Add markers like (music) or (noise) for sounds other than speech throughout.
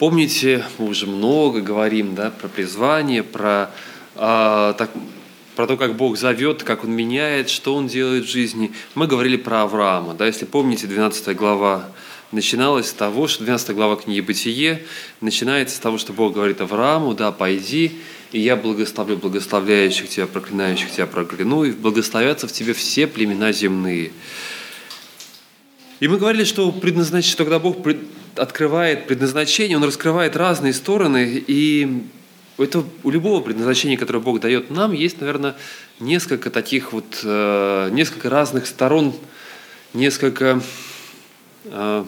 Помните, мы уже много говорим да, про призвание, про, а, так, про то, как Бог зовет, как Он меняет, что Он делает в жизни. Мы говорили про Авраама. Да, если помните, 12 глава начиналась с того, что 12 глава книги «Бытие» начинается с того, что Бог говорит Аврааму, да, пойди, и я благословлю благословляющих тебя, проклинающих тебя прокляну, и благословятся в тебе все племена земные. И мы говорили, что, предназнач... что когда Бог открывает предназначение, Он раскрывает разные стороны, и это у любого предназначения, которое Бог дает нам, есть, наверное, несколько таких вот, э, несколько разных сторон, несколько, э,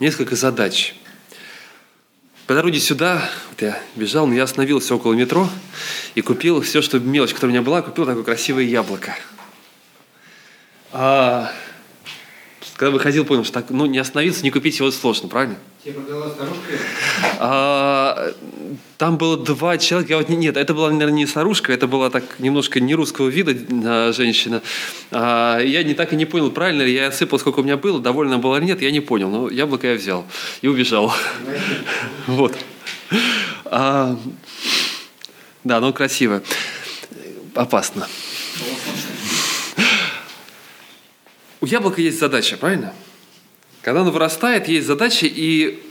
несколько задач. По дороге сюда, вот я бежал, но я остановился около метро и купил все, что мелочь, которая у меня была, купил такое красивое яблоко. А, когда выходил, понял, что так, ну, не остановиться, не купить его сложно, правильно? Тебе продала старушка? А, там было два человека. Я вот, нет, это была, наверное, не старушка, это была так немножко не русского вида а, женщина. А, я не так и не понял, правильно ли я отсыпал, сколько у меня было, довольно было или нет, я не понял. Но яблоко я взял и убежал. Вот. А, да, оно красиво. Опасно. У яблока есть задача, правильно? Когда оно вырастает, есть задача, и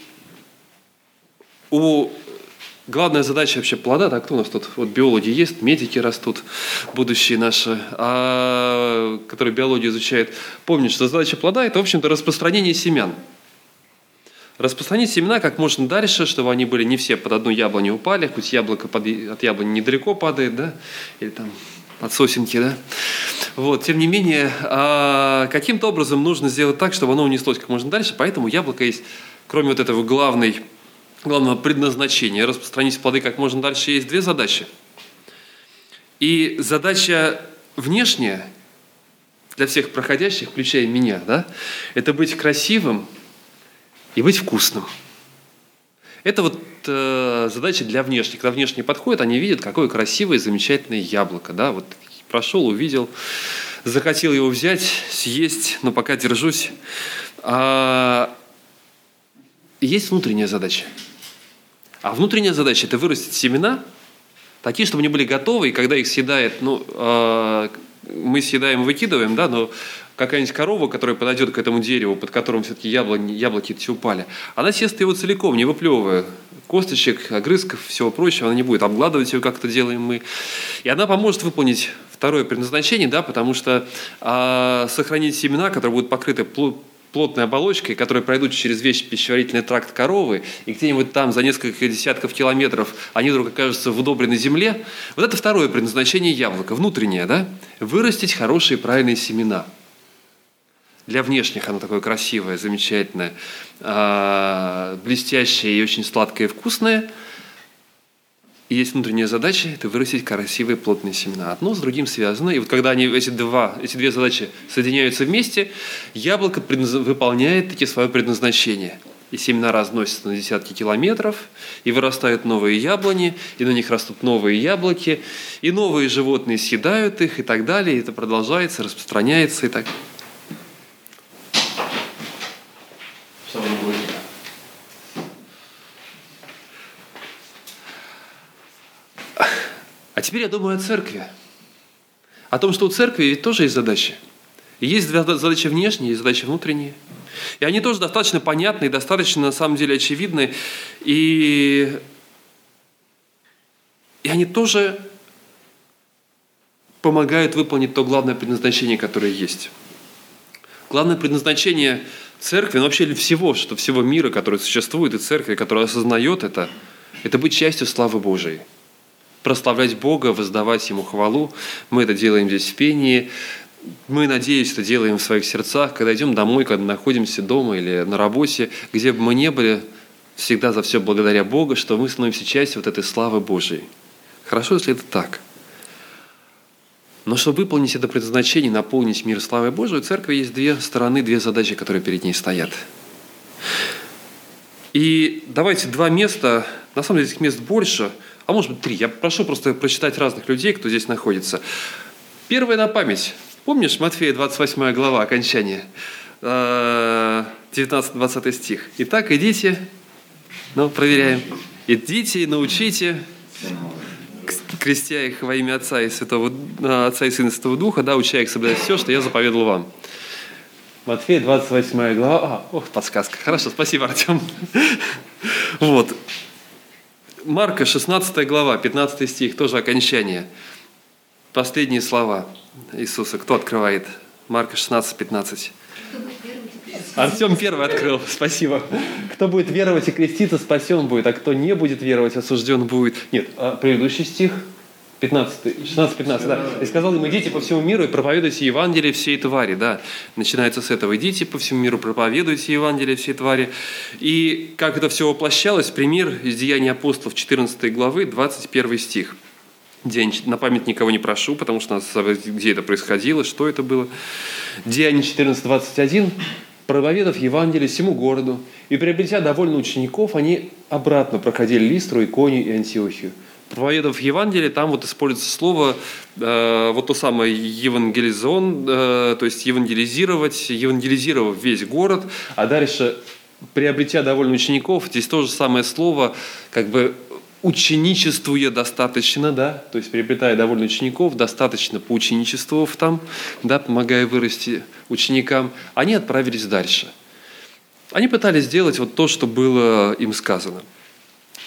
у главная задача вообще плода, так кто у нас тут? Вот биологи есть, медики растут, будущие наши, а, которые биологию изучают, помнят, что задача плода – это, в общем-то, распространение семян. Распространить семена как можно дальше, чтобы они были не все под одну яблоню упали, хоть яблоко под, от яблони недалеко падает, да, или там от сосенки, да. Вот, тем не менее, а, каким-то образом нужно сделать так, чтобы оно унеслось как можно дальше, поэтому яблоко есть, кроме вот этого главной, главного предназначения, распространить плоды как можно дальше, есть две задачи. И задача внешняя для всех проходящих, включая меня, да, это быть красивым и быть вкусным. Это вот э, задача для внешних. Когда внешние подходят, они видят, какое красивое, замечательное яблоко. Да? Вот прошел, увидел, захотел его взять, съесть, но пока держусь. А есть внутренняя задача. А внутренняя задача – это вырастить семена, такие, чтобы они были готовы, и когда их съедает, ну, э, мы съедаем, выкидываем, да, но какая-нибудь корова, которая подойдет к этому дереву, под которым все-таки яблоки, яблоки все упали, она съест его целиком, не выплевывая косточек, огрызков, всего прочего, она не будет обгладывать ее, как это делаем мы. И она поможет выполнить второе предназначение, да, потому что а, сохранить семена, которые будут покрыты плотной оболочкой, которые пройдут через весь пищеварительный тракт коровы, и где-нибудь там за несколько десятков километров они вдруг окажутся в удобренной земле, вот это второе предназначение яблока, внутреннее, да? Вырастить хорошие правильные семена. Для внешних оно такое красивое, замечательное, а, блестящее и очень сладкое и вкусное – и есть внутренняя задача – это вырастить красивые плотные семена. Одно с другим связано. И вот когда они, эти, два, эти две задачи соединяются вместе, яблоко выполняет таки свое предназначение. И семена разносятся на десятки километров, и вырастают новые яблони, и на них растут новые яблоки, и новые животные съедают их, и так далее. И это продолжается, распространяется и так далее. А теперь я думаю о церкви. О том, что у церкви ведь тоже есть задачи. И есть задачи внешние, есть задачи внутренние. И они тоже достаточно понятны, достаточно на самом деле очевидны. И, и они тоже помогают выполнить то главное предназначение, которое есть. Главное предназначение церкви, ну вообще всего, что всего мира, который существует, и церкви, которая осознает это, это быть частью славы Божией прославлять Бога, воздавать Ему хвалу. Мы это делаем здесь в пении. Мы, надеюсь, это делаем в своих сердцах, когда идем домой, когда находимся дома или на работе, где бы мы ни были, всегда за все благодаря Богу, что мы становимся частью вот этой славы Божией. Хорошо, если это так. Но чтобы выполнить это предназначение, наполнить мир славой Божией, у церкви есть две стороны, две задачи, которые перед ней стоят. И давайте два места, на самом деле этих мест больше – а может быть три. Я прошу просто прочитать разных людей, кто здесь находится. Первое на память. Помнишь Матфея 28 глава, окончание? 19-20 э, стих. «Итак, идите Ну, проверяем. Идите и научите, крестя их во имя Отца и, Святого, а, Отца и Сына и Святого Духа, да, уча их соблюдать все, что я заповедал вам. Матфея, 28 глава. А, ох, подсказка. Хорошо, спасибо, Артем. (laughs) Вот. Марка, 16 глава, 15 стих, тоже окончание. Последние слова Иисуса. Кто открывает? Марка 16, 15. Артем первый открыл, спасибо. Кто будет веровать и креститься, спасен будет, а кто не будет веровать, осужден будет. Нет, а предыдущий стих, 15, 16, 15, да. И сказал им, идите по всему миру и проповедуйте Евангелие всей твари, да. Начинается с этого. Идите по всему миру, проповедуйте Евангелие всей твари. И как это все воплощалось, пример из Деяний апостолов 14 главы, 21 стих. День на память никого не прошу, потому что нас где это происходило, что это было. Деяния 14, 21 проповедав Евангелие всему городу, и приобретя довольно учеников, они обратно проходили Листру, Иконию и Антиохию. Проповедав Евангелие, там вот используется слово, э, вот то самое евангелизон, э, то есть евангелизировать, евангелизировав весь город, а дальше приобретя довольно учеников, здесь то же самое слово, как бы ученичествуя достаточно, да, то есть приобретая довольно учеников, достаточно поученичествовав там, да, помогая вырасти ученикам, они отправились дальше. Они пытались сделать вот то, что было им сказано.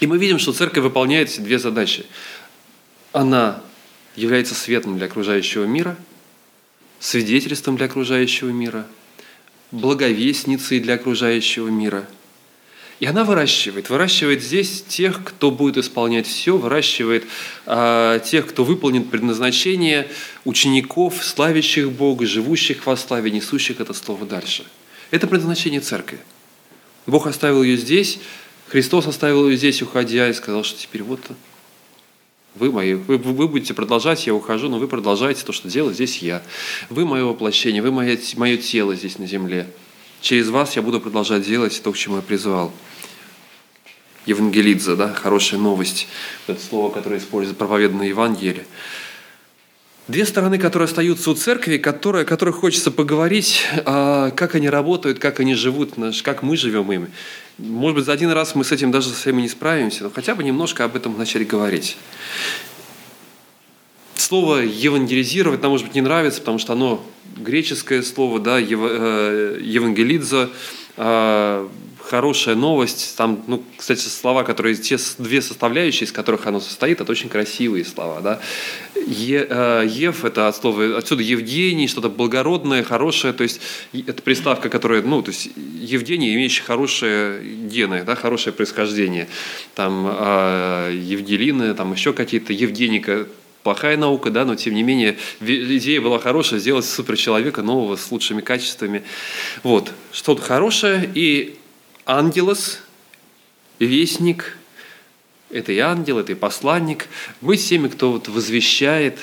И мы видим, что церковь выполняет эти две задачи. Она является светом для окружающего мира, свидетельством для окружающего мира, благовестницей для окружающего мира – и она выращивает, выращивает здесь тех, кто будет исполнять все, выращивает э, тех, кто выполнит предназначение учеников, славящих Бога, живущих во славе, несущих это слово дальше. Это предназначение церкви. Бог оставил ее здесь, Христос оставил ее здесь, уходя, и сказал, что теперь вот вы мои, вы, вы будете продолжать, я ухожу, но вы продолжаете то, что делаю здесь я. Вы мое воплощение, вы мое, мое тело здесь на земле. Через вас я буду продолжать делать то, к чему я призвал. Евангелидзе, да, хорошая новость, это слово, которое используется проповеданное Евангелие. Две стороны, которые остаются у церкви, которые, о которых хочется поговорить, а, как они работают, как они живут, как мы живем ими. Может быть, за один раз мы с этим даже совсем не справимся, но хотя бы немножко об этом начали говорить. Слово «евангелизировать» нам, может быть, не нравится, потому что оно греческое слово, да, э, «евангелидза», хорошая новость. Там, ну, кстати, слова, которые те две составляющие, из которых оно состоит, это очень красивые слова. Да? Е, э, Ев – это от слова, отсюда Евгений, что-то благородное, хорошее. То есть это приставка, которая, ну, то есть Евгений, имеющий хорошие гены, да, хорошее происхождение. Там э, Евгелина, там еще какие-то, Евгеника, плохая наука, да, но тем не менее идея была хорошая, сделать суперчеловека нового с лучшими качествами. Вот, что-то хорошее, и ангелос, вестник, это и ангел, это и посланник. Мы с теми, кто вот возвещает,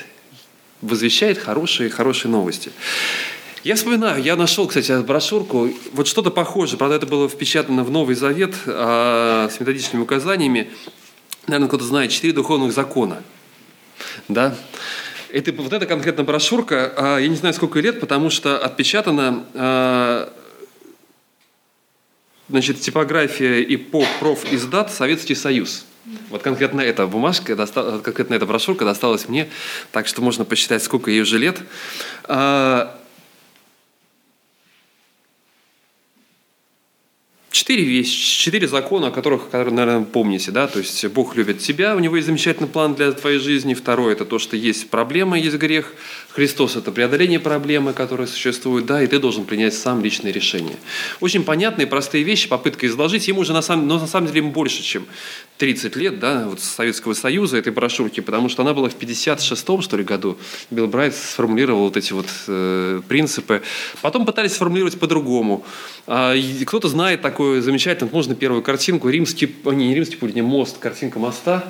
возвещает хорошие, хорошие новости. Я вспоминаю, я нашел, кстати, брошюрку, вот что-то похожее, правда, это было впечатано в Новый Завет а, с методичными указаниями. Наверное, кто-то знает, четыре духовных закона. Да? Это, вот эта конкретно брошюрка, а, я не знаю, сколько лет, потому что отпечатана а, значит, типография и по профиздат Советский Союз. Вот конкретно эта бумажка, конкретно эта брошюрка досталась мне, так что можно посчитать, сколько ей уже лет. А, Четыре вещи, четыре закона, о которых, которые, наверное, помните, да, то есть Бог любит тебя, у него есть замечательный план для твоей жизни. Второе – это то, что есть проблема, есть грех. Христос – это преодоление проблемы, которая существует, да, и ты должен принять сам личное решение. Очень понятные, простые вещи, попытка изложить. Ему уже на самом, но на самом деле ему больше, чем 30 лет, да, вот Советского Союза, этой брошюрки, потому что она была в 56-м, что ли, году. Билл Брайт сформулировал вот эти вот э, принципы. Потом пытались сформулировать по-другому. А, кто-то знает такое замечательно, можно первую картинку, римский, не, не римский путь, не мост, картинка моста,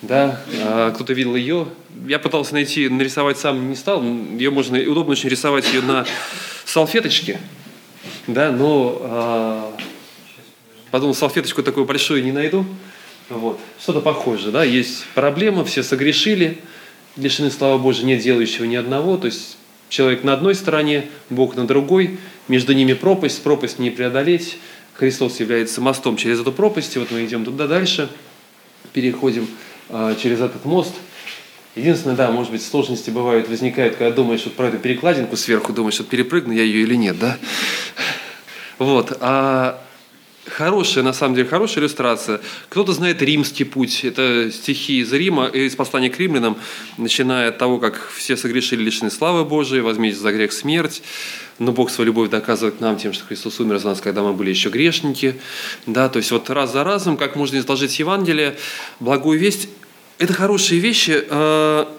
да, а, кто-то видел ее. Я пытался найти, нарисовать сам не стал. Ее можно, удобно очень рисовать ее на салфеточке, да, но а, подумал, салфеточку такую большую не найду. Вот. Что-то похожее, да, есть проблема, все согрешили, лишены слава Божия, нет делающего ни одного, то есть человек на одной стороне, Бог на другой, между ними пропасть, пропасть не преодолеть, Христос является мостом через эту пропасть, и вот мы идем туда дальше, переходим э, через этот мост. Единственное, да, может быть, сложности бывают, возникают, когда думаешь вот про эту перекладинку сверху, думаешь, вот перепрыгну я ее или нет, да? Вот. А хорошая, на самом деле, хорошая иллюстрация. Кто-то знает римский путь. Это стихи из Рима, из послания к римлянам, начиная от того, как все согрешили лишены славы Божией, возьмите за грех смерть. Но Бог свою любовь доказывает нам тем, что Христос умер за нас, когда мы были еще грешники. Да, то есть вот раз за разом, как можно изложить Евангелие, благую весть, это хорошие вещи, а,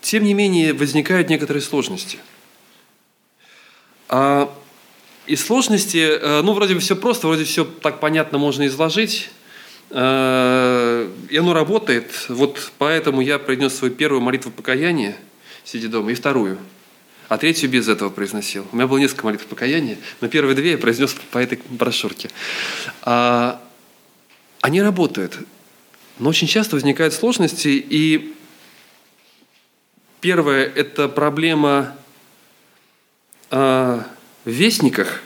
тем не менее возникают некоторые сложности. А и сложности, э, ну, вроде бы все просто, вроде все так понятно можно изложить, э, и оно работает. Вот поэтому я произнес свою первую молитву покаяния, сидя дома, и вторую. А третью без этого произносил. У меня было несколько молитв покаяния, но первые две я произнес по этой брошюрке. А, они работают, но очень часто возникают сложности, и первое – это проблема а, вестниках,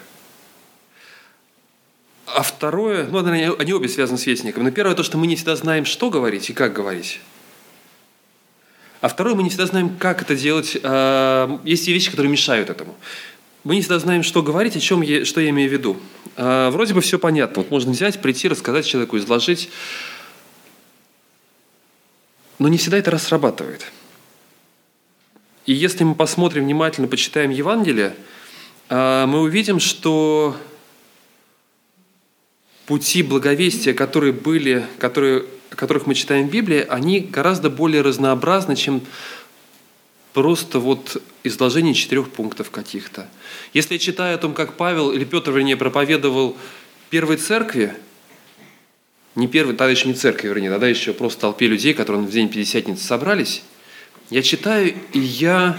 а второе, ну, они, они обе связаны с вестником. Но первое то, что мы не всегда знаем, что говорить и как говорить. А второе, мы не всегда знаем, как это делать. А, есть вещи, которые мешают этому. Мы не всегда знаем, что говорить, о чем я, что я имею в виду. А, вроде бы все понятно. Вот можно взять, прийти, рассказать человеку, изложить. Но не всегда это раз срабатывает. И если мы посмотрим внимательно, почитаем Евангелие – мы увидим, что пути благовестия, которые были, которые, о которых мы читаем в Библии, они гораздо более разнообразны, чем просто вот изложение четырех пунктов каких-то. Если я читаю о том, как Павел или Петр, вернее, проповедовал первой церкви, не первой, тогда еще не церкви, вернее, тогда еще просто толпе людей, которые в день Пятидесятницы собрались, я читаю, и я,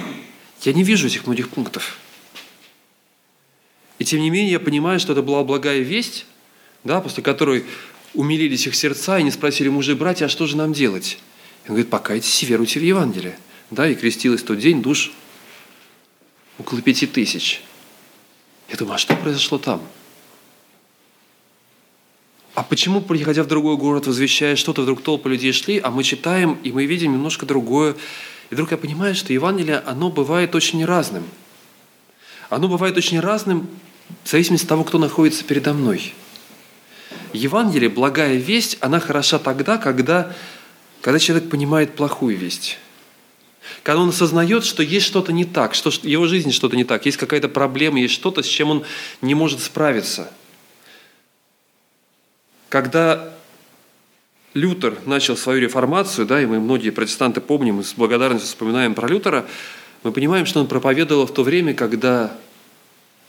я не вижу этих многих пунктов. И тем не менее я понимаю, что это была благая весть, да, после которой умилились их сердца и не спросили мужи братья, а что же нам делать? И он говорит, покайтесь и веруйте в Евангелие. Да, и крестилось тот день душ около пяти тысяч. Я думаю, а что произошло там? А почему, приходя в другой город, возвещая что-то, вдруг толпы людей шли, а мы читаем, и мы видим немножко другое. И вдруг я понимаю, что Евангелие, оно бывает очень разным – оно бывает очень разным в зависимости от того, кто находится передо мной. Евангелие, благая весть, она хороша тогда, когда, когда человек понимает плохую весть. Когда он осознает, что есть что-то не так, что в его жизни что-то не так, есть какая-то проблема, есть что-то, с чем он не может справиться. Когда Лютер начал свою реформацию, да, и мы многие протестанты помним и с благодарностью вспоминаем про Лютера, мы понимаем, что он проповедовал в то время, когда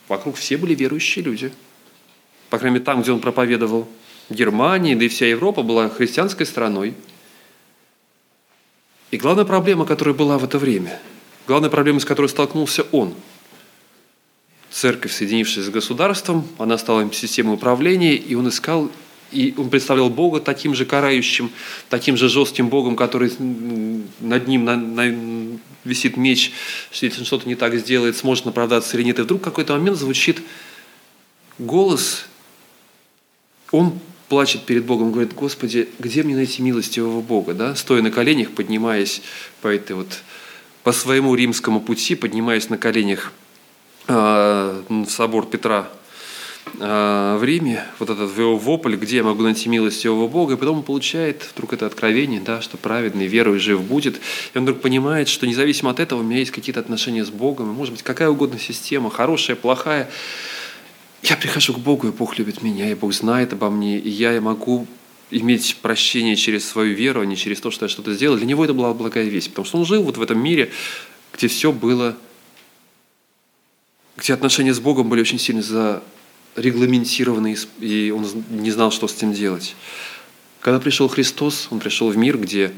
вокруг все были верующие люди. По крайней мере, там, где он проповедовал, Германия, да и вся Европа была христианской страной. И главная проблема, которая была в это время, главная проблема, с которой столкнулся он, церковь, соединившись с государством, она стала системой управления, и он искал и он представлял Бога таким же карающим, таким же жестким Богом, который над ним на, на, висит меч, что если он что-то не так сделает, сможет оправдаться или нет. И вдруг в какой-то момент звучит голос, он плачет перед Богом, говорит, Господи, где мне найти милостивого Бога? Да? Стоя на коленях, поднимаясь по этой вот по своему римскому пути, поднимаясь на коленях э, в собор Петра а, в Риме, вот этот его вопль, где я могу найти милостивого Бога, и потом он получает вдруг это откровение, да, что праведный верой жив будет, и он вдруг понимает, что независимо от этого у меня есть какие-то отношения с Богом, и может быть какая угодно система, хорошая, плохая, я прихожу к Богу, и Бог любит меня, и Бог знает обо мне, и я могу иметь прощение через свою веру, а не через то, что я что-то сделал. Для него это была благая весть, потому что он жил вот в этом мире, где все было, где отношения с Богом были очень сильно за регламентированный, и он не знал, что с этим делать. Когда пришел Христос, он пришел в мир, где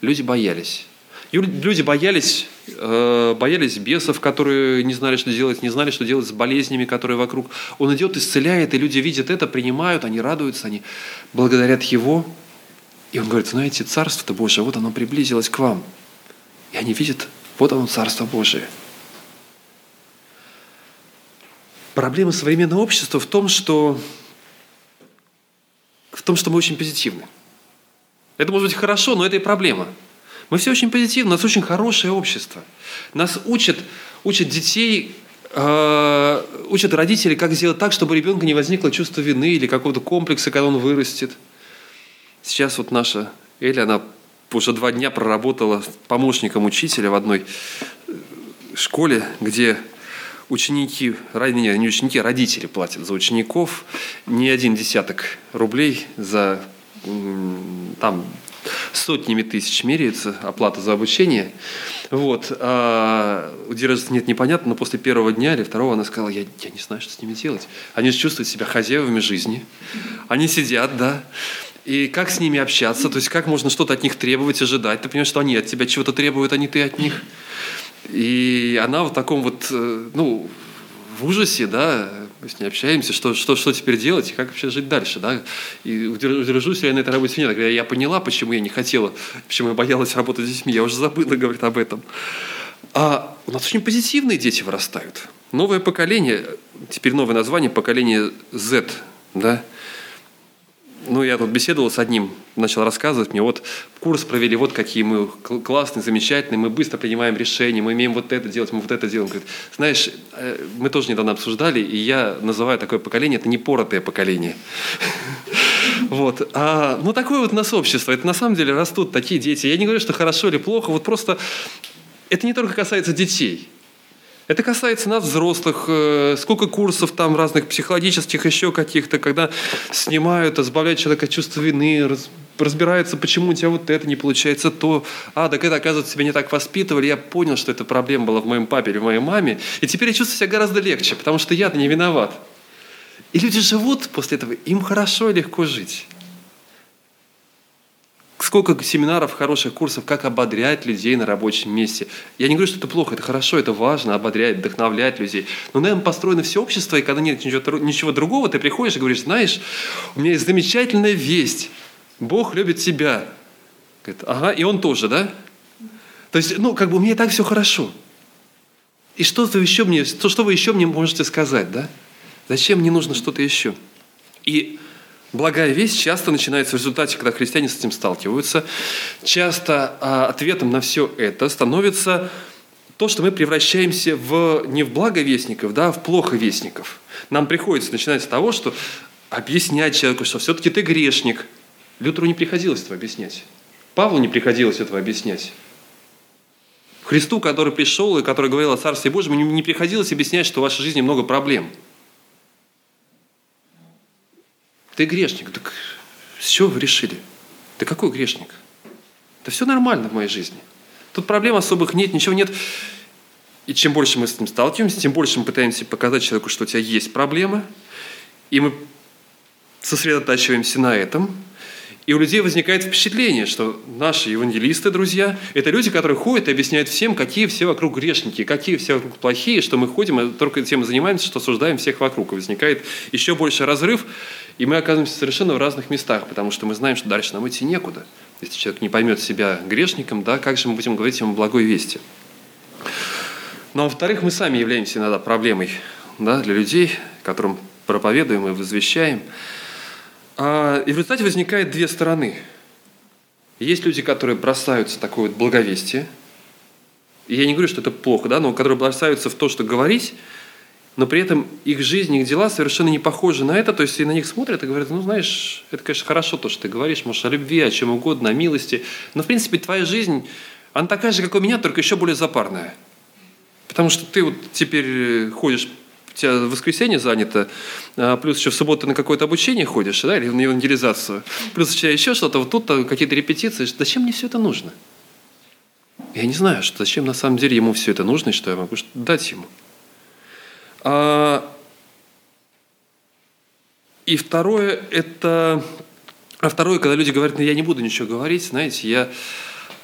люди боялись. Люди боялись, э, боялись бесов, которые не знали, что делать, не знали, что делать с болезнями, которые вокруг. Он идет, исцеляет, и люди видят это, принимают, они радуются, они благодарят Его. И он говорит, знаете, Царство-то Божие, вот оно приблизилось к вам. И они видят, вот оно, Царство Божие – Проблема современного общества в том, что в том, что мы очень позитивны. Это может быть хорошо, но это и проблема. Мы все очень позитивны, у нас очень хорошее общество. Нас учат, учат детей, э, учат родители, как сделать так, чтобы у ребенка не возникло чувство вины или какого-то комплекса, когда он вырастет. Сейчас вот наша Эля, она уже два дня проработала помощником учителя в одной школе, где ученики, не, не ученики, а родители платят за учеников не один десяток рублей за там сотнями тысяч меряется оплата за обучение. Вот. А у Дирежа нет непонятно, но после первого дня или второго она сказала, я, я не знаю, что с ними делать. Они же чувствуют себя хозяевами жизни. Они сидят, да. И как с ними общаться, то есть как можно что-то от них требовать, ожидать. Ты понимаешь, что они от тебя чего-то требуют, а не ты от них. И она в таком вот, э, ну, в ужасе, да, мы с ней общаемся, что, что, что теперь делать и как вообще жить дальше, да. И удержусь ли я на этой работе нет. Когда я поняла, почему я не хотела, почему я боялась работать с детьми, я уже забыла говорить об этом. А у нас очень позитивные дети вырастают. Новое поколение, теперь новое название, поколение Z, да, ну, я тут беседовал с одним, начал рассказывать мне, вот курс провели, вот какие мы классные, замечательные, мы быстро принимаем решения, мы умеем вот это делать, мы вот это делаем. Говорит, знаешь, э, мы тоже недавно обсуждали, и я называю такое поколение, это непоротое поколение. (laughs) Вот. А, ну, такое вот нас общество. Это на самом деле растут такие дети. Я не говорю, что хорошо или плохо, вот просто это не только касается детей. Это касается нас, взрослых. Э, сколько курсов там разных психологических, еще каких-то, когда снимают, избавляют человека чувства вины, разбираются, почему у тебя вот это не получается, то, а, так это, оказывается, тебя не так воспитывали, я понял, что эта проблема была в моем папе или в моей маме, и теперь я чувствую себя гораздо легче, потому что я-то не виноват. И люди живут после этого, им хорошо и легко жить. Сколько семинаров, хороших курсов, как ободрять людей на рабочем месте. Я не говорю, что это плохо, это хорошо, это важно, ободрять, вдохновлять людей. Но, наверное, построено все общество, и когда нет ничего, ничего другого, ты приходишь и говоришь, знаешь, у меня есть замечательная весть. Бог любит тебя. Говорит, ага, и он тоже, да? То есть, ну, как бы у меня и так все хорошо. И что вы еще мне, что, что вы еще мне можете сказать, да? Зачем мне нужно что-то еще? И Благая весть часто начинается в результате, когда христиане с этим сталкиваются. Часто а, ответом на все это становится то, что мы превращаемся в, не в благовестников, да, а в плоховестников. Нам приходится начинать с того, что объяснять человеку, что все-таки ты грешник. Лютеру не приходилось этого объяснять. Павлу не приходилось этого объяснять. Христу, который пришел и который говорил о Царстве Божьем, не приходилось объяснять, что в вашей жизни много проблем – ты грешник. Так чего вы решили? Ты какой грешник? Да все нормально в моей жизни. Тут проблем особых нет, ничего нет. И чем больше мы с этим сталкиваемся, тем больше мы пытаемся показать человеку, что у тебя есть проблемы. И мы сосредотачиваемся на этом – и у людей возникает впечатление, что наши евангелисты, друзья, это люди, которые ходят и объясняют всем, какие все вокруг грешники, какие все вокруг плохие, что мы ходим и только тем занимаемся, что осуждаем всех вокруг. И возникает еще больше разрыв, и мы оказываемся совершенно в разных местах, потому что мы знаем, что дальше нам идти некуда. Если человек не поймет себя грешником, да, как же мы будем говорить ему благой вести? Ну, а во-вторых, мы сами являемся иногда проблемой да, для людей, которым проповедуем и возвещаем. А, и в результате возникает две стороны. Есть люди, которые бросаются такое вот благовестие. И я не говорю, что это плохо, да, но которые бросаются в то, что говорить, но при этом их жизнь, их дела совершенно не похожи на это. То есть и на них смотрят и говорят, ну, знаешь, это, конечно, хорошо то, что ты говоришь, может, о любви, о чем угодно, о милости. Но, в принципе, твоя жизнь, она такая же, как у меня, только еще более запарная. Потому что ты вот теперь ходишь тебя воскресенье занято, а плюс еще в субботу на какое-то обучение ходишь, да, или на евангелизацию, плюс у тебя еще что-то, вот тут какие-то репетиции. Зачем мне все это нужно? Я не знаю, что, зачем на самом деле ему все это нужно, и что я могу дать ему. А... И второе, это... А второе, когда люди говорят, ну я не буду ничего говорить, знаете, я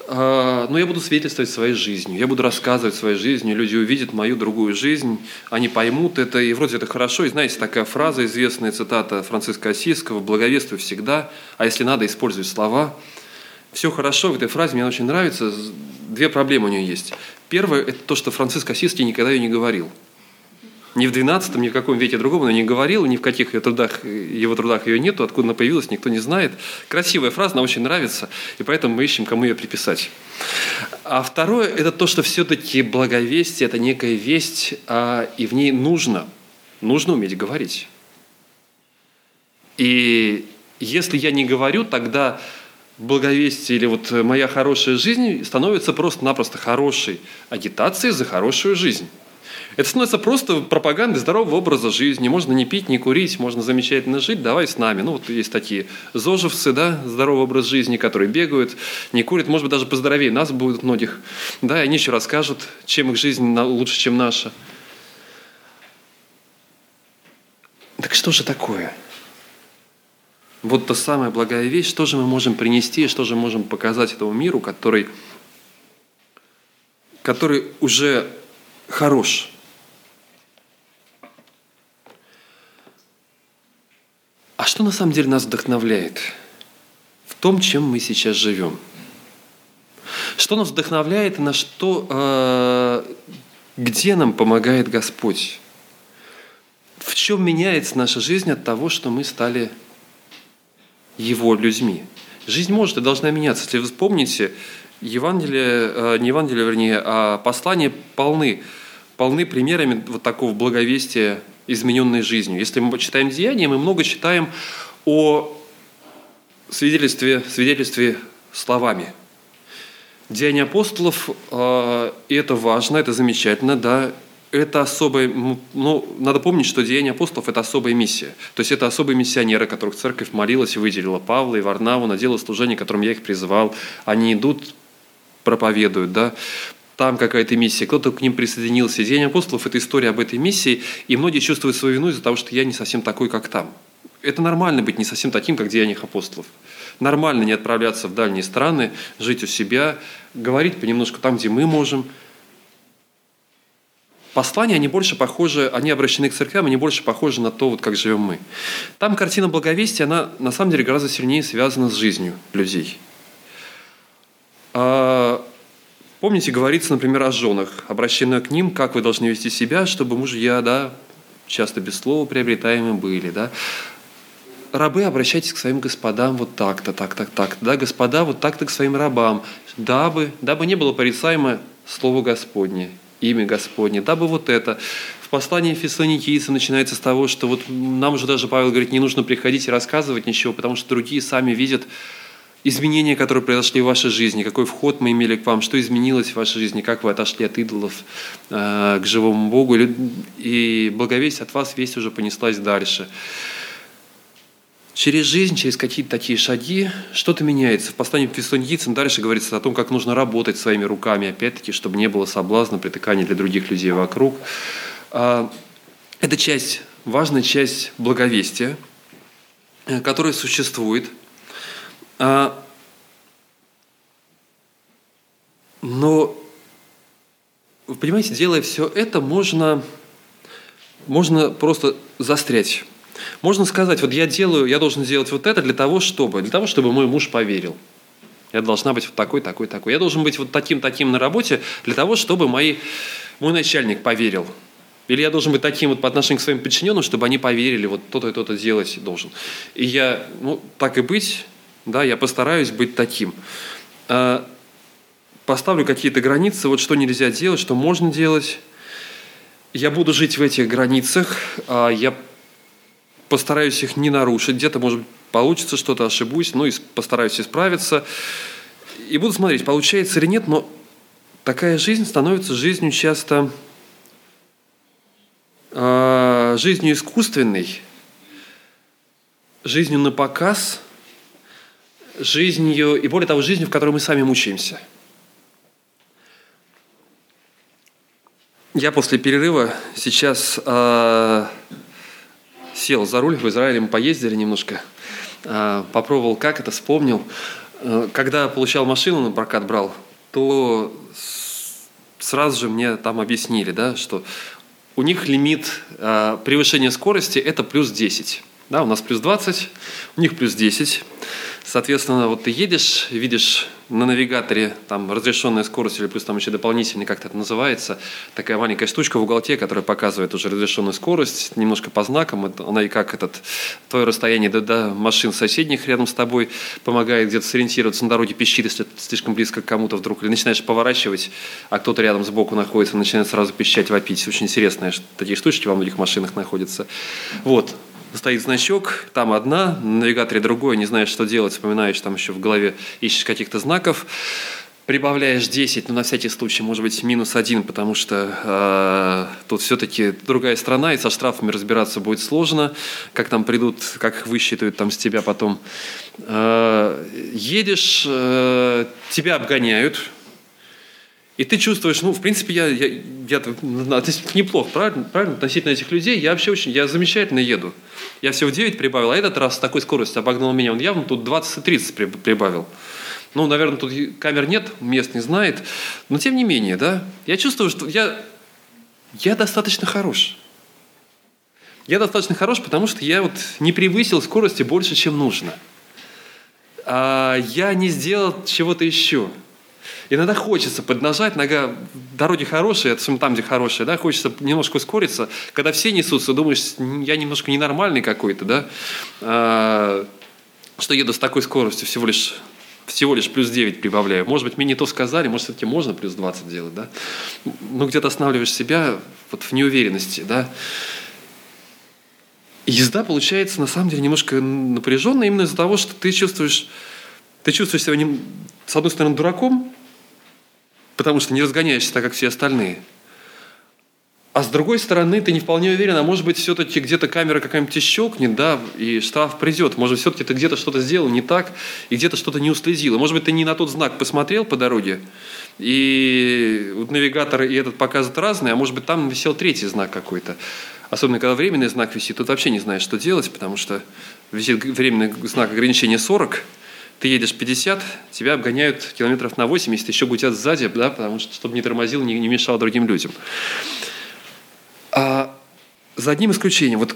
а, но я буду свидетельствовать своей жизнью, я буду рассказывать своей жизнью, люди увидят мою другую жизнь, они поймут это, и вроде это хорошо. И знаете, такая фраза, известная цитата Франциска Осийского «Благовествуй всегда, а если надо, используй слова». Все хорошо в этой фразе, мне очень нравится. Две проблемы у нее есть. Первое – это то, что Франциск Осийский никогда ее не говорил. Ни в 12 ни в каком веке другом она не говорила, ни в каких ее трудах, его трудах ее нету, откуда она появилась, никто не знает. Красивая фраза, она очень нравится, и поэтому мы ищем, кому ее приписать. А второе – это то, что все-таки благовестие – это некая весть, а, и в ней нужно, нужно уметь говорить. И если я не говорю, тогда благовестие или вот моя хорошая жизнь становится просто-напросто хорошей агитацией за хорошую жизнь. Это становится просто пропагандой здорового образа жизни. Можно не пить, не курить, можно замечательно жить, давай с нами. Ну, вот есть такие зожевцы, да, здоровый образ жизни, которые бегают, не курят, может быть, даже поздоровее нас будут многих. Да, и они еще расскажут, чем их жизнь лучше, чем наша. Так что же такое? Вот та самая благая вещь, что же мы можем принести, что же можем показать этому миру, который, который уже хорош. А что на самом деле нас вдохновляет в том, чем мы сейчас живем? Что нас вдохновляет и на что, э, где нам помогает Господь? В чем меняется наша жизнь от того, что мы стали его людьми. Жизнь может и должна меняться. Если вы вспомните, Евангелие, э, не Евангелие, вернее, а послания полны, полны примерами вот такого благовестия измененной жизнью. Если мы читаем Деяния, мы много читаем о свидетельстве, свидетельстве словами. Деяния апостолов, э, и это важно, это замечательно, да, это особая, ну, надо помнить, что Деяния апостолов – это особая миссия. То есть это особые миссионеры, которых церковь молилась и выделила Павла и Варнаву на дело служения, которым я их призывал. Они идут, проповедуют, да, там какая-то миссия, кто-то к ним присоединился. Деяния апостолов – это история об этой миссии, и многие чувствуют свою вину из-за того, что я не совсем такой, как там. Это нормально быть не совсем таким, как в Деяниях апостолов. Нормально не отправляться в дальние страны, жить у себя, говорить понемножку там, где мы можем – послания, они больше похожи, они обращены к церквям, они больше похожи на то, вот как живем мы. Там картина благовестия, она на самом деле гораздо сильнее связана с жизнью людей. А, помните, говорится, например, о женах, обращенная к ним, как вы должны вести себя, чтобы мужья, да, часто без слова приобретаемы были, да. Рабы, обращайтесь к своим господам вот так-то, так-то, так-то, да, господа, вот так-то к своим рабам, дабы, дабы не было порицаемо слово Господне имя Господне, дабы вот это. В послании Фессалоникийцам начинается с того, что вот нам уже даже Павел говорит, не нужно приходить и рассказывать ничего, потому что другие сами видят изменения, которые произошли в вашей жизни, какой вход мы имели к вам, что изменилось в вашей жизни, как вы отошли от идолов э, к живому Богу, и благовесть от вас весть уже понеслась дальше. Через жизнь, через какие-то такие шаги что-то меняется. В послании к Фессалоникийцам дальше говорится о том, как нужно работать своими руками, опять-таки, чтобы не было соблазна, притыкания для других людей вокруг. А, это часть, важная часть благовестия, э, которая существует. А, но, вы понимаете, делая все это, можно, можно просто застрять можно сказать, вот я делаю, я должен сделать вот это для того, чтобы, для того, чтобы мой муж поверил. Я должна быть вот такой, такой, такой. Я должен быть вот таким, таким на работе для того, чтобы мои, мой начальник поверил. Или я должен быть таким вот по отношению к своим подчиненным, чтобы они поверили, вот то-то и то-то делать должен. И я, ну, так и быть, да, я постараюсь быть таким. А, поставлю какие-то границы, вот что нельзя делать, что можно делать. Я буду жить в этих границах, а я постараюсь их не нарушить. Где-то, может быть, получится что-то, ошибусь, ну и постараюсь исправиться. И буду смотреть, получается или нет, но такая жизнь становится жизнью часто э, жизнью искусственной, жизнью на показ, жизнью, и более того, жизнью, в которой мы сами мучаемся. Я после перерыва сейчас э, сел за руль в Израиле, мы поездили немножко, а, попробовал как это, вспомнил. А, когда получал машину на прокат брал, то сразу же мне там объяснили, да, что у них лимит а, превышения скорости – это плюс 10. Да, у нас плюс 20, у них плюс 10. Соответственно, вот ты едешь, видишь на навигаторе там разрешенная скорость или плюс там еще дополнительный, как это называется, такая маленькая штучка в уголке, которая показывает уже разрешенную скорость, немножко по знакам, она и как этот, твое расстояние до, до машин соседних рядом с тобой помогает где-то сориентироваться на дороге, пищит, если слишком близко к кому-то вдруг, или начинаешь поворачивать, а кто-то рядом сбоку находится, начинает сразу пищать, вопить. Очень интересные такие штучки во многих машинах находятся. Вот, стоит значок, там одна, на навигаторе другой, не знаешь, что делать, вспоминаешь там еще в голове, ищешь каких-то знаков, прибавляешь 10, но на всякий случай, может быть, минус 1, потому что э, тут все-таки другая страна, и со штрафами разбираться будет сложно, как там придут, как их высчитают там с тебя потом. Э, едешь, э, тебя обгоняют, и ты чувствуешь, ну, в принципе, я, я, я неплохо, правильно, правильно, относительно этих людей, я вообще очень, я замечательно еду. Я всего 9 прибавил, а этот раз с такой скоростью обогнал меня, он явно тут 20-30 прибавил. Ну, наверное, тут камер нет, мест не знает, но тем не менее, да, я чувствую, что я, я достаточно хорош. Я достаточно хорош, потому что я вот не превысил скорости больше, чем нужно. А я не сделал чего-то еще. Иногда хочется поднажать, нога, дороги хорошие, это там, где хорошие, да, хочется немножко ускориться. Когда все несутся, думаешь, я немножко ненормальный какой-то, да, а, что еду с такой скоростью всего лишь всего лишь плюс 9 прибавляю. Может быть, мне не то сказали, может, все-таки можно плюс 20 делать, да? Ну, где-то останавливаешь себя вот в неуверенности, да? езда получается, на самом деле, немножко напряженная именно из-за того, что ты чувствуешь, ты чувствуешь себя, с одной стороны, дураком, потому что не разгоняешься так, как все остальные. А с другой стороны, ты не вполне уверен, а может быть, все-таки где-то камера какая-нибудь щелкнет, да, и штраф придет. Может, все-таки ты где-то что-то сделал не так, и где-то что-то не уследил. Может быть, ты не на тот знак посмотрел по дороге, и вот навигатор и этот показывают разные, а может быть, там висел третий знак какой-то. Особенно, когда временный знак висит, тут вообще не знаешь, что делать, потому что висит временный знак ограничения 40, ты едешь 50, тебя обгоняют километров на 80, еще гудят сзади, да, потому что, чтобы не тормозил, не, не мешал другим людям. А за одним исключением, вот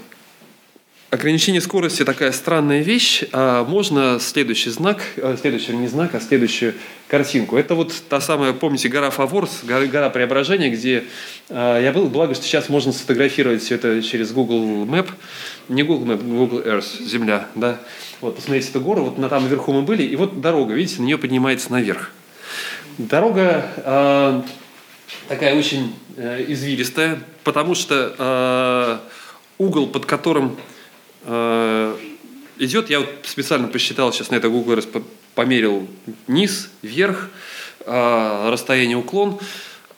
ограничение скорости такая странная вещь, а можно следующий знак, а, следующий не знак, а следующую картинку. Это вот та самая, помните, гора Фаворс, гора, гора Преображения, где а, я был, благо, что сейчас можно сфотографировать все это через Google Map, не Google Map, Google Earth, Земля, да, вот, посмотрите эту гору, вот на там наверху мы были, и вот дорога, видите, на нее поднимается наверх. Дорога э, такая очень э, извилистая, потому что э, угол, под которым э, идет, я вот специально посчитал сейчас на это Google Earth, померил низ, вверх, э, расстояние уклон,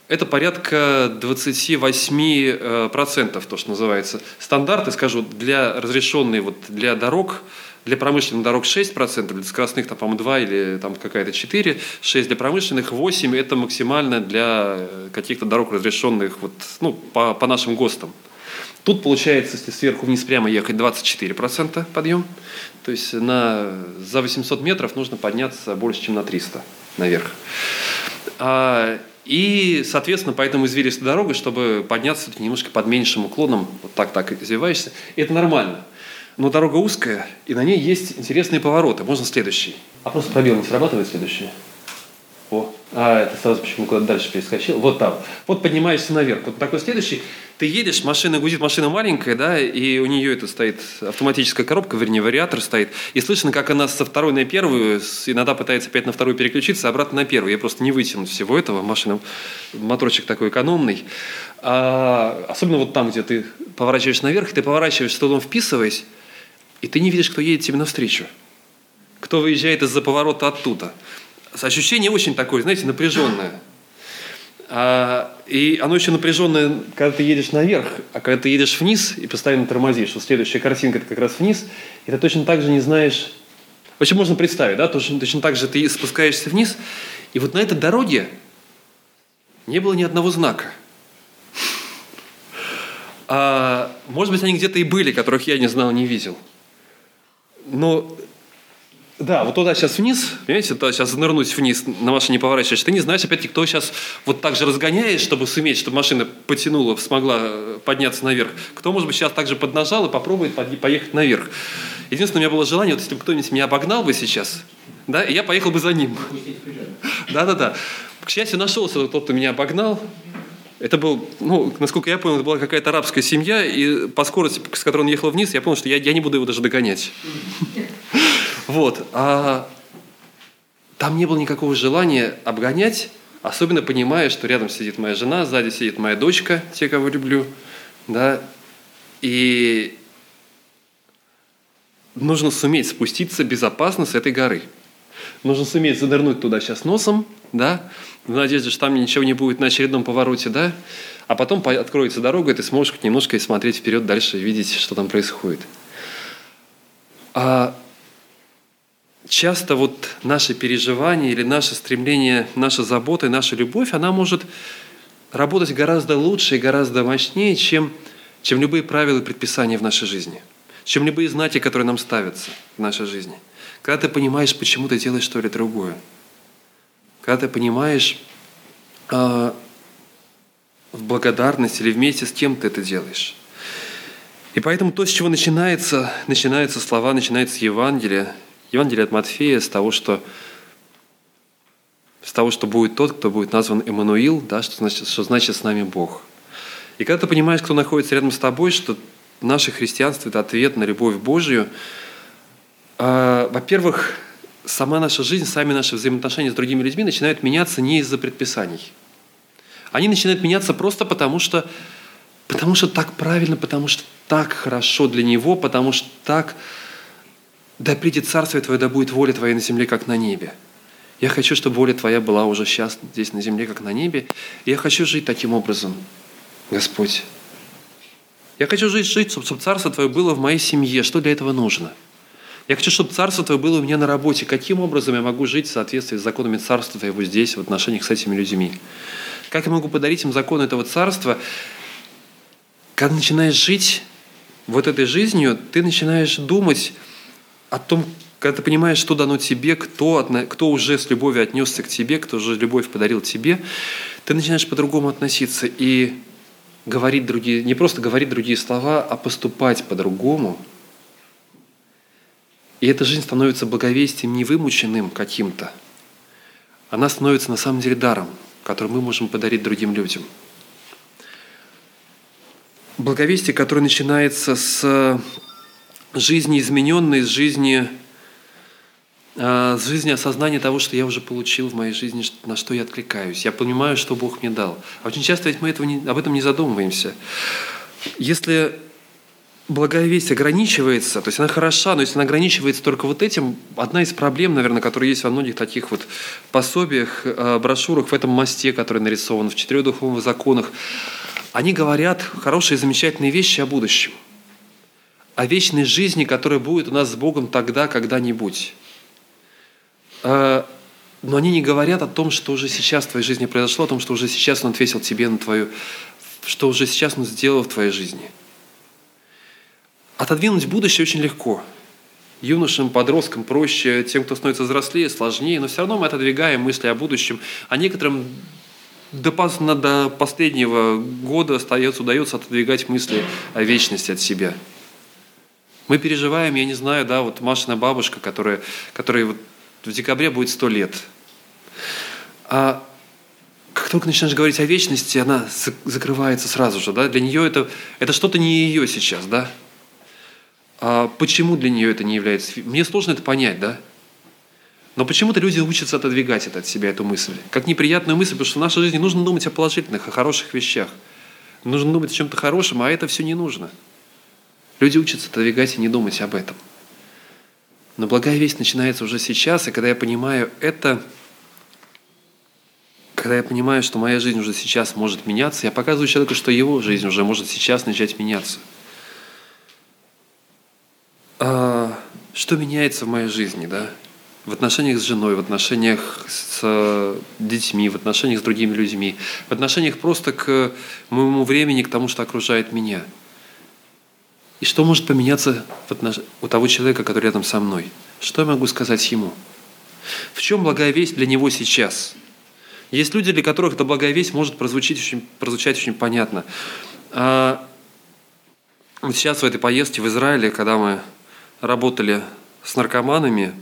это порядка 28%, процентов, то, что называется. Стандарты, скажу, для разрешенной вот для дорог для промышленных дорог 6%, для скоростных, там, по-моему, 2 или там какая-то 4, 6 для промышленных, 8 это максимально для э, каких-то дорог, разрешенных вот, ну, по, по нашим ГОСТам. Тут получается, если сверху вниз прямо ехать, 24% подъем. То есть на, за 800 метров нужно подняться больше, чем на 300 наверх. А, и, соответственно, поэтому извилистая дорога, чтобы подняться немножко под меньшим уклоном, вот так так извиваешься, это нормально. Но дорога узкая, и на ней есть интересные повороты. Можно следующий. А просто пробел не срабатывает следующий? О, а это сразу почему куда-то дальше перескочил. Вот там. Вот поднимаешься наверх. Вот такой следующий. Ты едешь, машина гудит, машина маленькая, да, и у нее это стоит автоматическая коробка, вернее, вариатор стоит. И слышно, как она со второй на первую, иногда пытается опять на вторую переключиться, обратно на первую. Я просто не вытяну всего этого. Машина, моторчик такой экономный. А, особенно вот там, где ты поворачиваешь наверх, ты поворачиваешь, с трудом вписываясь, и ты не видишь, кто едет тебе навстречу. Кто выезжает из-за поворота оттуда. Ощущение очень такое, знаете, напряженное. А, и оно еще напряженное, когда ты едешь наверх, а когда ты едешь вниз и постоянно тормозишь, что следующая картинка это как раз вниз, и ты точно так же не знаешь... В общем, можно представить, да, точно, точно так же ты спускаешься вниз, и вот на этой дороге не было ни одного знака. А, может быть, они где-то и были, которых я не знал, не видел – но Да, вот туда сейчас вниз, понимаете, туда сейчас нырнуть вниз, на машине поворачиваешь. Ты не знаешь, опять-таки, кто сейчас вот так же разгоняет, чтобы суметь, чтобы машина потянула, смогла э, подняться наверх. Кто, может быть, сейчас также поднажал и попробует поехать наверх. Единственное, у меня было желание, вот если бы кто-нибудь меня обогнал бы сейчас, да, и я поехал бы за ним. Да-да-да. К счастью, нашелся тот, кто меня обогнал. Это был, ну, насколько я понял, это была какая-то арабская семья, и по скорости, с которой он ехал вниз, я понял, что я, я не буду его даже догонять. (laughs) Вот. А там не было никакого желания обгонять, особенно понимая, что рядом сидит моя жена, сзади сидит моя дочка, те, кого люблю, да, и нужно суметь спуститься безопасно с этой горы. Нужно суметь занырнуть туда сейчас носом, да, в надежде, что там ничего не будет на очередном повороте, да, а потом откроется дорога, и ты сможешь немножко смотреть вперед дальше и видеть, что там происходит. А часто вот наши переживания или наше стремление, наша забота и наша любовь, она может работать гораздо лучше и гораздо мощнее, чем, чем любые правила и предписания в нашей жизни, чем любые знаки, которые нам ставятся в нашей жизни. Когда ты понимаешь, почему ты делаешь то или другое. Когда ты понимаешь э, в благодарность или вместе с кем ты это делаешь. И поэтому то, с чего начинается, начинаются слова, начинается Евангелие, Евангелие от Матфея с того, что с того, что будет тот, кто будет назван Эммануил, да, что, значит, что значит с нами Бог. И когда ты понимаешь, кто находится рядом с тобой, что наше христианство – это ответ на любовь Божью, э, во-первых, сама наша жизнь, сами наши взаимоотношения с другими людьми начинают меняться не из-за предписаний. Они начинают меняться просто потому, что, потому что так правильно, потому что так хорошо для Него, потому что так да придет Царствие Твое, да будет воля Твоя на земле, как на небе. Я хочу, чтобы воля Твоя была уже сейчас здесь на земле, как на небе. Я хочу жить таким образом, Господь. Я хочу жить, жить, чтобы Царство Твое было в моей семье. Что для этого нужно? Я хочу, чтобы Царство Твое было у меня на работе. Каким образом я могу жить в соответствии с законами Царства Твоего здесь, в отношениях с этими людьми? Как я могу подарить им закон этого Царства? Когда начинаешь жить вот этой жизнью, ты начинаешь думать о том, когда ты понимаешь, что дано тебе, кто, кто уже с любовью отнесся к тебе, кто уже любовь подарил тебе, ты начинаешь по-другому относиться и говорить другие, не просто говорить другие слова, а поступать по-другому. И эта жизнь становится благовестием невымученным каким-то. Она становится на самом деле даром, который мы можем подарить другим людям. Благовестие, которое начинается с жизни измененной, с жизни, а, с жизни осознания того, что я уже получил в моей жизни, на что я откликаюсь. Я понимаю, что Бог мне дал. А очень часто ведь мы этого не, об этом не задумываемся. Если благая весть ограничивается, то есть она хороша, но если она ограничивается только вот этим, одна из проблем, наверное, которая есть во многих таких вот пособиях, а, брошюрах в этом мосте, который нарисован, в четырех духовных законах, они говорят хорошие, замечательные вещи о будущем – о вечной жизни, которая будет у нас с Богом тогда, когда-нибудь. А, но они не говорят о том, что уже сейчас в твоей жизни произошло, о том, что уже сейчас Он ответил тебе на твою, что уже сейчас Он сделал в твоей жизни. Отодвинуть будущее очень легко. Юношам, подросткам проще, тем, кто становится взрослее, сложнее, но все равно мы отодвигаем мысли о будущем, а некоторым до, до последнего года остается, удается отодвигать мысли о вечности от себя – мы переживаем, я не знаю, да, вот Машина бабушка, которая, которая вот в декабре будет сто лет. А как только начинаешь говорить о вечности, она закрывается сразу же, да, для нее это, это что-то не ее сейчас, да. А почему для нее это не является? Мне сложно это понять, да. Но почему-то люди учатся отодвигать это от себя, эту мысль. Как неприятную мысль, потому что в нашей жизни нужно думать о положительных, о хороших вещах. Нужно думать о чем-то хорошем, а это все не нужно. Люди учатся отодвигать и не думать об этом. Но благая весть начинается уже сейчас, и когда я понимаю это, когда я понимаю, что моя жизнь уже сейчас может меняться, я показываю человеку, что его жизнь уже может сейчас начать меняться. А, что меняется в моей жизни, да? В отношениях с женой, в отношениях с детьми, в отношениях с другими людьми, в отношениях просто к моему времени, к тому, что окружает меня – и что может поменяться у того человека, который рядом со мной? Что я могу сказать ему? В чем благая весть для него сейчас? Есть люди, для которых эта благая весть может прозвучать очень, прозвучать очень понятно. А вот сейчас в этой поездке в Израиле, когда мы работали с наркоманами,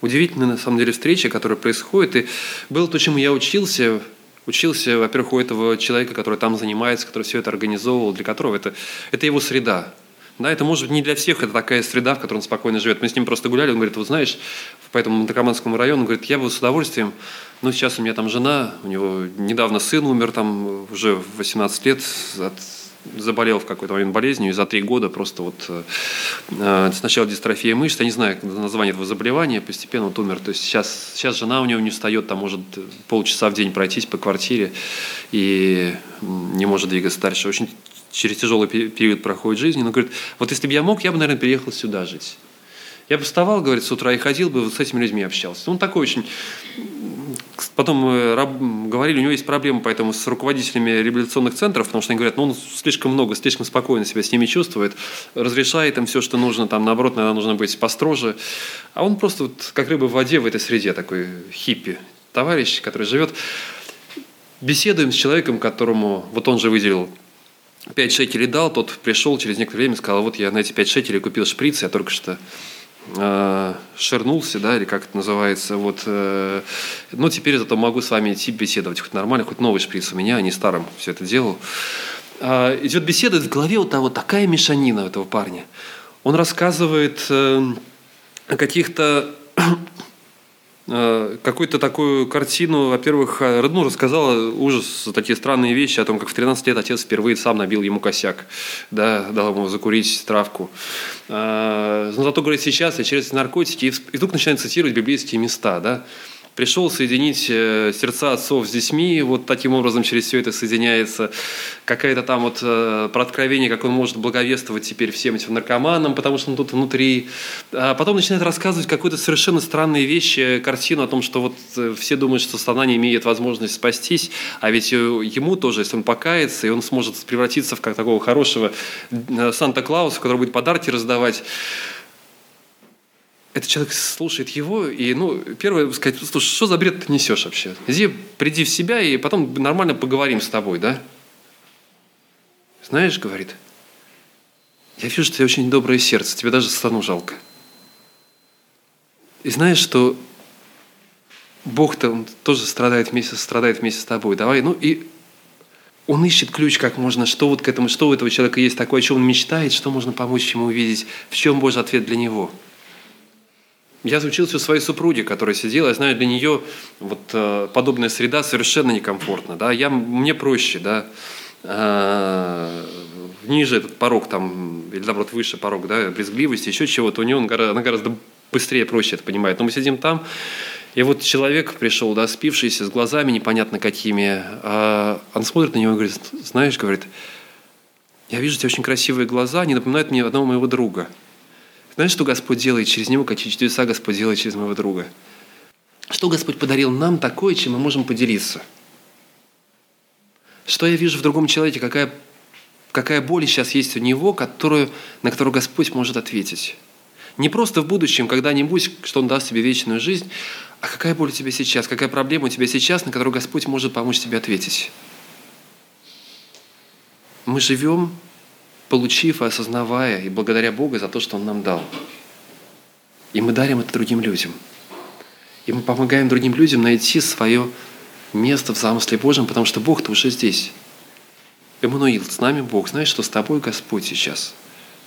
удивительная на самом деле встреча, которая происходит. И было то, чему я учился. Учился, во-первых, у этого человека, который там занимается, который все это организовывал, для которого это, это его среда. Да, это может быть не для всех, это такая среда, в которой он спокойно живет. Мы с ним просто гуляли, он говорит, вот знаешь, по этому Монтакаманскому району, он говорит, я бы с удовольствием, но сейчас у меня там жена, у него недавно сын умер там уже в 18 лет от заболел в какой-то момент болезнью, и за три года просто вот э, сначала дистрофия мышц, я не знаю название этого заболевания, постепенно вот умер. То есть сейчас, сейчас жена у него не встает, там может полчаса в день пройтись по квартире и не может двигаться дальше. Очень через тяжелый период проходит жизни. Но говорит, вот если бы я мог, я бы, наверное, переехал сюда жить. Я бы вставал, говорит, с утра и ходил бы, вот с этими людьми общался. Он такой очень Потом раб, говорили, у него есть проблемы поэтому с руководителями реабилитационных центров, потому что они говорят, ну он слишком много, слишком спокойно себя с ними чувствует, разрешает им все, что нужно, там наоборот, наверное, нужно быть построже. А он просто вот, как рыба в воде в этой среде, такой хиппи, товарищ, который живет. Беседуем с человеком, которому, вот он же выделил 5 шекелей дал, тот пришел через некоторое время и сказал, вот я на эти 5 шекелей купил шприц, я только что э, шернулся, да, или как это называется, вот, э, ну, теперь зато могу с вами идти беседовать, хоть нормально, хоть новый шприц у меня, а не старым все это делал. Э, идет беседа, в голове у того такая мешанина у этого парня. Он рассказывает э, о каких-то какую-то такую картину, во-первых, э, ну, рассказала ужас, такие странные вещи о том, как в 13 лет отец впервые сам набил ему косяк, да, дал ему закурить травку. Э, но зато, говорит, сейчас я через наркотики, и вдруг начинает цитировать библейские места, да, пришел соединить э, сердца отцов с детьми, вот таким образом через все это соединяется какая-то там вот э, про откровение, как он может благовествовать теперь всем этим наркоманам, потому что он тут внутри. А потом начинает рассказывать какую-то совершенно странные вещи, картину о том, что вот э, все думают, что страна не имеет возможности спастись, а ведь ему тоже, если он покается, и он сможет превратиться в как такого хорошего Санта-Клауса, который будет подарки раздавать, этот человек слушает его, и, ну, первое, сказать, слушай, что за бред ты несешь вообще? Иди, приди в себя, и потом нормально поговорим с тобой, да? Знаешь, говорит, я вижу, что у тебя очень доброе сердце, тебе даже стану жалко. И знаешь, что Бог-то он тоже страдает вместе, страдает вместе с тобой. Давай, ну и он ищет ключ как можно, что вот к этому, что у этого человека есть такое, о чем он мечтает, что можно помочь ему увидеть, в чем Божий ответ для него – я учился у своей супруги, которая сидела, я знаю, для нее вот э, подобная среда совершенно некомфортна. Да? Я, мне проще, да, э, ниже этот порог там, или наоборот выше порог, да, брезгливости, еще чего-то, у нее он, она гораздо быстрее, проще это понимает. Но мы сидим там, и вот человек пришел, да, спившийся, с глазами непонятно какими, а он смотрит на него и говорит, знаешь, говорит, я вижу у тебя очень красивые глаза, они напоминают мне одного моего друга – знаешь, что Господь делает через него, какие чудеса Господь делает через моего друга? Что Господь подарил нам такое, чем мы можем поделиться? Что я вижу в другом человеке, какая, какая боль сейчас есть у него, которую, на которую Господь может ответить? Не просто в будущем, когда-нибудь, что Он даст тебе вечную жизнь, а какая боль у тебя сейчас, какая проблема у тебя сейчас, на которую Господь может помочь тебе ответить? Мы живем получив и осознавая, и благодаря Богу за то, что Он нам дал. И мы дарим это другим людям. И мы помогаем другим людям найти свое место в замысле Божьем, потому что Бог-то уже здесь. Эммануил, с нами Бог. Знаешь, что с тобой Господь сейчас.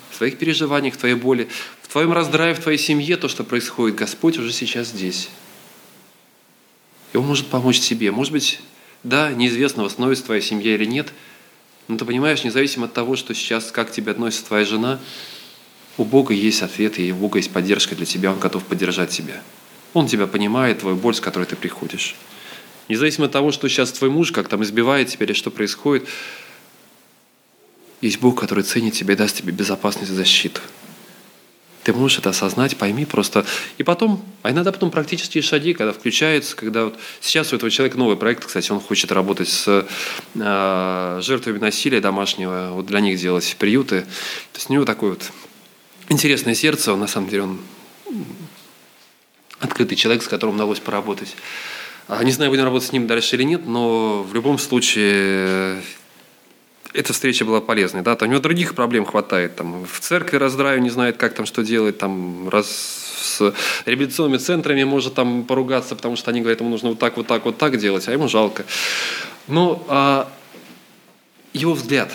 В твоих переживаниях, в твоей боли, в твоем раздрае, в твоей семье, то, что происходит, Господь уже сейчас здесь. И Он может помочь тебе. Может быть, да, неизвестно, восстановится твоя семья или нет – но ну, ты понимаешь, независимо от того, что сейчас, как к тебе относится твоя жена, у Бога есть ответ, и у Бога есть поддержка для тебя, Он готов поддержать тебя. Он тебя понимает, твою боль, с которой ты приходишь. Независимо от того, что сейчас твой муж как там избивает тебя или что происходит, есть Бог, который ценит тебя и даст тебе безопасность и защиту. Ты можешь это осознать, пойми просто. И потом, а иногда потом практические шаги, когда включается, когда вот сейчас у этого человека новый проект, кстати, он хочет работать с э, жертвами насилия домашнего, вот для них делать приюты. То есть у него такое вот интересное сердце, он на самом деле он открытый человек, с которым удалось поработать. А, не знаю, будем работать с ним дальше или нет, но в любом случае эта встреча была полезной. Да? Там у него других проблем хватает. Там, в церкви раздраю, не знает, как там что делать. Там, раз с реабилитационными центрами может там поругаться, потому что они говорят, ему нужно вот так, вот так, вот так делать, а ему жалко. Но а, его взгляд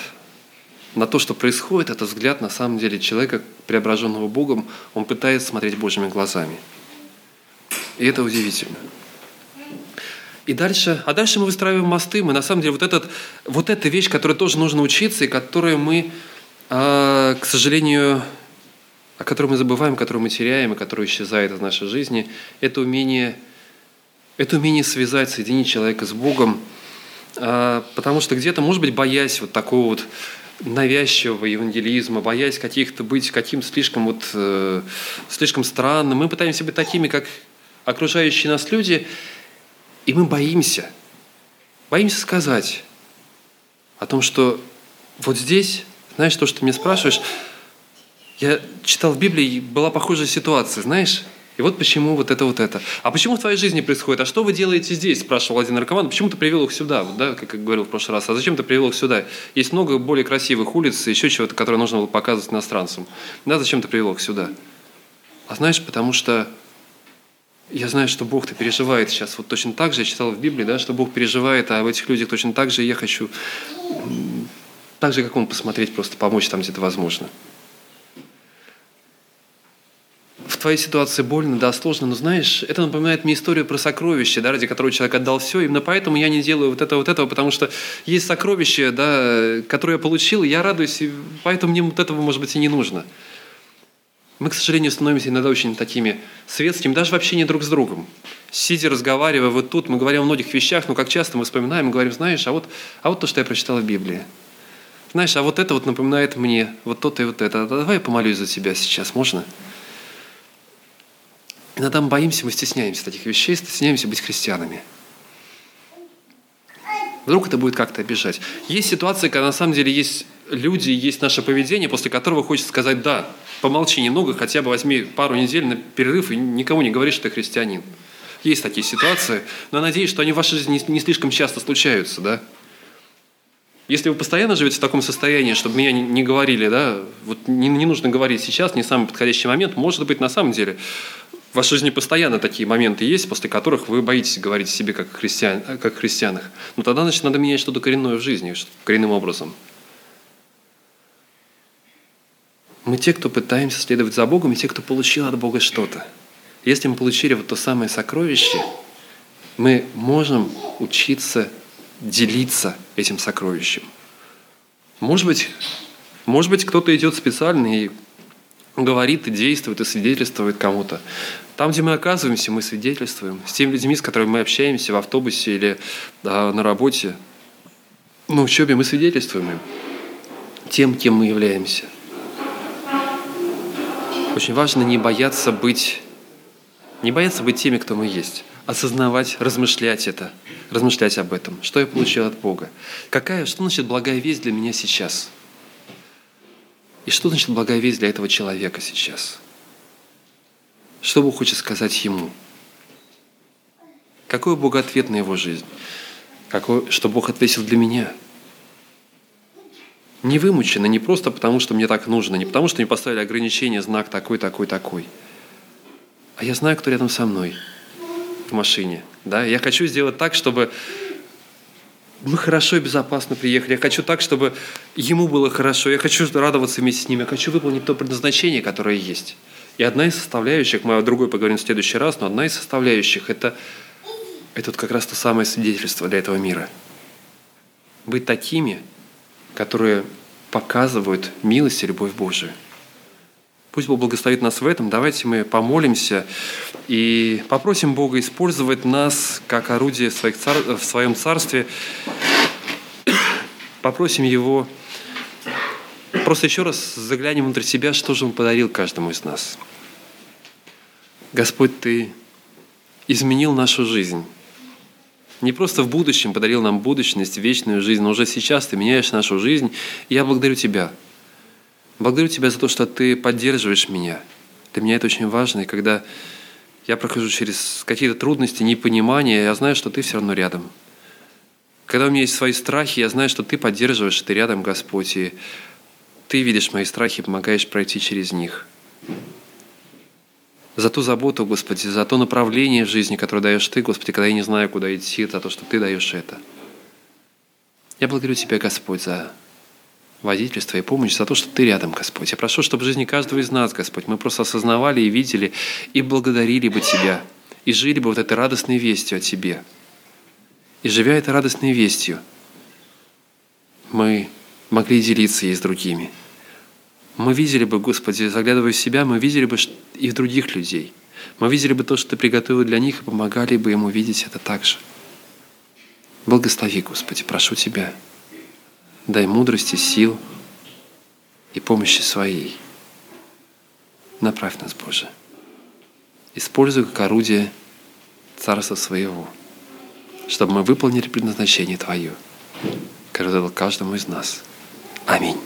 на то, что происходит, это взгляд на самом деле человека, преображенного Богом, он пытается смотреть Божьими глазами. И это удивительно. И дальше, а дальше мы выстраиваем мосты. Мы на самом деле вот, этот, вот эта вещь, которой тоже нужно учиться, и которую мы, э, к сожалению, о которой мы забываем, которую мы теряем, и которая исчезает из нашей жизни, это умение, это умение связать, соединить человека с Богом, э, потому что где-то, может быть, боясь вот такого вот навязчивого евангелизма, боясь каких-то быть каким-то слишком вот э, слишком странным, мы пытаемся быть такими, как окружающие нас люди, и мы боимся, боимся сказать о том, что вот здесь, знаешь, то, что ты меня спрашиваешь, я читал в Библии, была похожая ситуация, знаешь, и вот почему вот это вот это. А почему в твоей жизни происходит? А что вы делаете здесь? Спрашивал один наркоман. Почему ты привел их сюда? Вот, да, как я говорил в прошлый раз. А зачем ты привел их сюда? Есть много более красивых улиц и еще чего-то, которое нужно было показывать иностранцам. Да, зачем ты привел их сюда? А знаешь, потому что я знаю, что Бог-то переживает сейчас вот точно так же, я читал в Библии, да, что Бог переживает, а в этих людях точно так же я хочу так же, как Он, посмотреть, просто помочь там, где это возможно. В твоей ситуации больно, да, сложно, но знаешь, это напоминает мне историю про сокровище, да, ради которого человек отдал все. Именно поэтому я не делаю вот этого, вот этого, потому что есть сокровище, да, которое я получил, я радуюсь, и поэтому мне вот этого, может быть, и не нужно. Мы, к сожалению, становимся иногда очень такими светскими, даже в общении друг с другом. Сидя, разговаривая вот тут, мы говорим о многих вещах, но как часто мы вспоминаем и говорим, знаешь, а вот, а вот то, что я прочитал в Библии. Знаешь, а вот это вот напоминает мне, вот то-то и вот это. Давай я помолюсь за тебя сейчас, можно? Иногда мы боимся, мы стесняемся таких вещей, стесняемся быть христианами. Вдруг это будет как-то обижать. Есть ситуации, когда на самом деле есть люди, есть наше поведение, после которого хочется сказать «да». Помолчи немного, хотя бы возьми пару недель на перерыв и никому не говори, что ты христианин. Есть такие ситуации, но я надеюсь, что они в вашей жизни не слишком часто случаются, да? Если вы постоянно живете в таком состоянии, чтобы меня не, говорили, да, вот не, не нужно говорить сейчас, не самый подходящий момент, может быть, на самом деле в вашей жизни постоянно такие моменты есть, после которых вы боитесь говорить себе как, христиан, как христианах. Но тогда, значит, надо менять что-то коренное в жизни, коренным образом. Мы те, кто пытаемся следовать за Богом, и те, кто получил от Бога что-то. Если мы получили вот то самое сокровище, мы можем учиться делиться этим сокровищем. Может быть, может быть кто-то идет специально и говорит, и действует, и свидетельствует кому-то. Там, где мы оказываемся, мы свидетельствуем. С теми людьми, с которыми мы общаемся в автобусе или да, на работе, на учебе, мы свидетельствуем им тем, кем мы являемся – очень важно не бояться быть, не бояться быть теми, кто мы есть. Осознавать, размышлять это, размышлять об этом. Что я получил от Бога? Какая, что значит благая весть для меня сейчас? И что значит благая весть для этого человека сейчас? Что Бог хочет сказать ему? Какой у Бога ответ на его жизнь? Какой, что Бог ответил для меня – не вымучено, не просто потому, что мне так нужно, не потому, что мне поставили ограничение, знак такой, такой, такой. А я знаю, кто рядом со мной в машине. Да? Я хочу сделать так, чтобы мы хорошо и безопасно приехали. Я хочу так, чтобы ему было хорошо. Я хочу радоваться вместе с ним. Я хочу выполнить то предназначение, которое есть. И одна из составляющих, мы о другой поговорим в следующий раз, но одна из составляющих это, – это вот как раз то самое свидетельство для этого мира. Быть такими, которые показывают милость и любовь Божию. Пусть Бог благословит нас в этом. Давайте мы помолимся и попросим Бога использовать нас как орудие в, своих цар... в своем царстве. (coughs) Попросим Его просто еще раз заглянем внутрь себя, что же Он подарил каждому из нас. Господь, Ты изменил нашу жизнь не просто в будущем подарил нам будущность, вечную жизнь, но уже сейчас Ты меняешь нашу жизнь. И я благодарю Тебя. Благодарю Тебя за то, что Ты поддерживаешь меня, Для меня это очень важно, и когда я прохожу через какие-то трудности, непонимания, я знаю, что Ты все равно рядом. Когда у меня есть свои страхи, я знаю, что Ты поддерживаешь, Ты рядом, Господь, и Ты видишь мои страхи и помогаешь пройти через них. За ту заботу, Господи, за то направление в жизни, которое даешь Ты, Господи, когда я не знаю, куда идти, за то, что Ты даешь это. Я благодарю Тебя, Господь, за водительство и помощь, за то, что Ты рядом, Господь. Я прошу, чтобы в жизни каждого из нас, Господь, мы просто осознавали и видели, и благодарили бы Тебя, и жили бы вот этой радостной вестью о Тебе. И живя этой радостной вестью, мы могли делиться ей с другими. Мы видели бы, Господи, заглядывая в себя, мы видели бы и в других людей. Мы видели бы то, что Ты приготовил для них, и помогали бы им увидеть это также. Благослови, Господи, прошу Тебя. Дай мудрости, сил и помощи своей. Направь нас, Боже. Используй как орудие Царства Своего, чтобы мы выполнили предназначение Твое, которое дал каждому из нас. Аминь.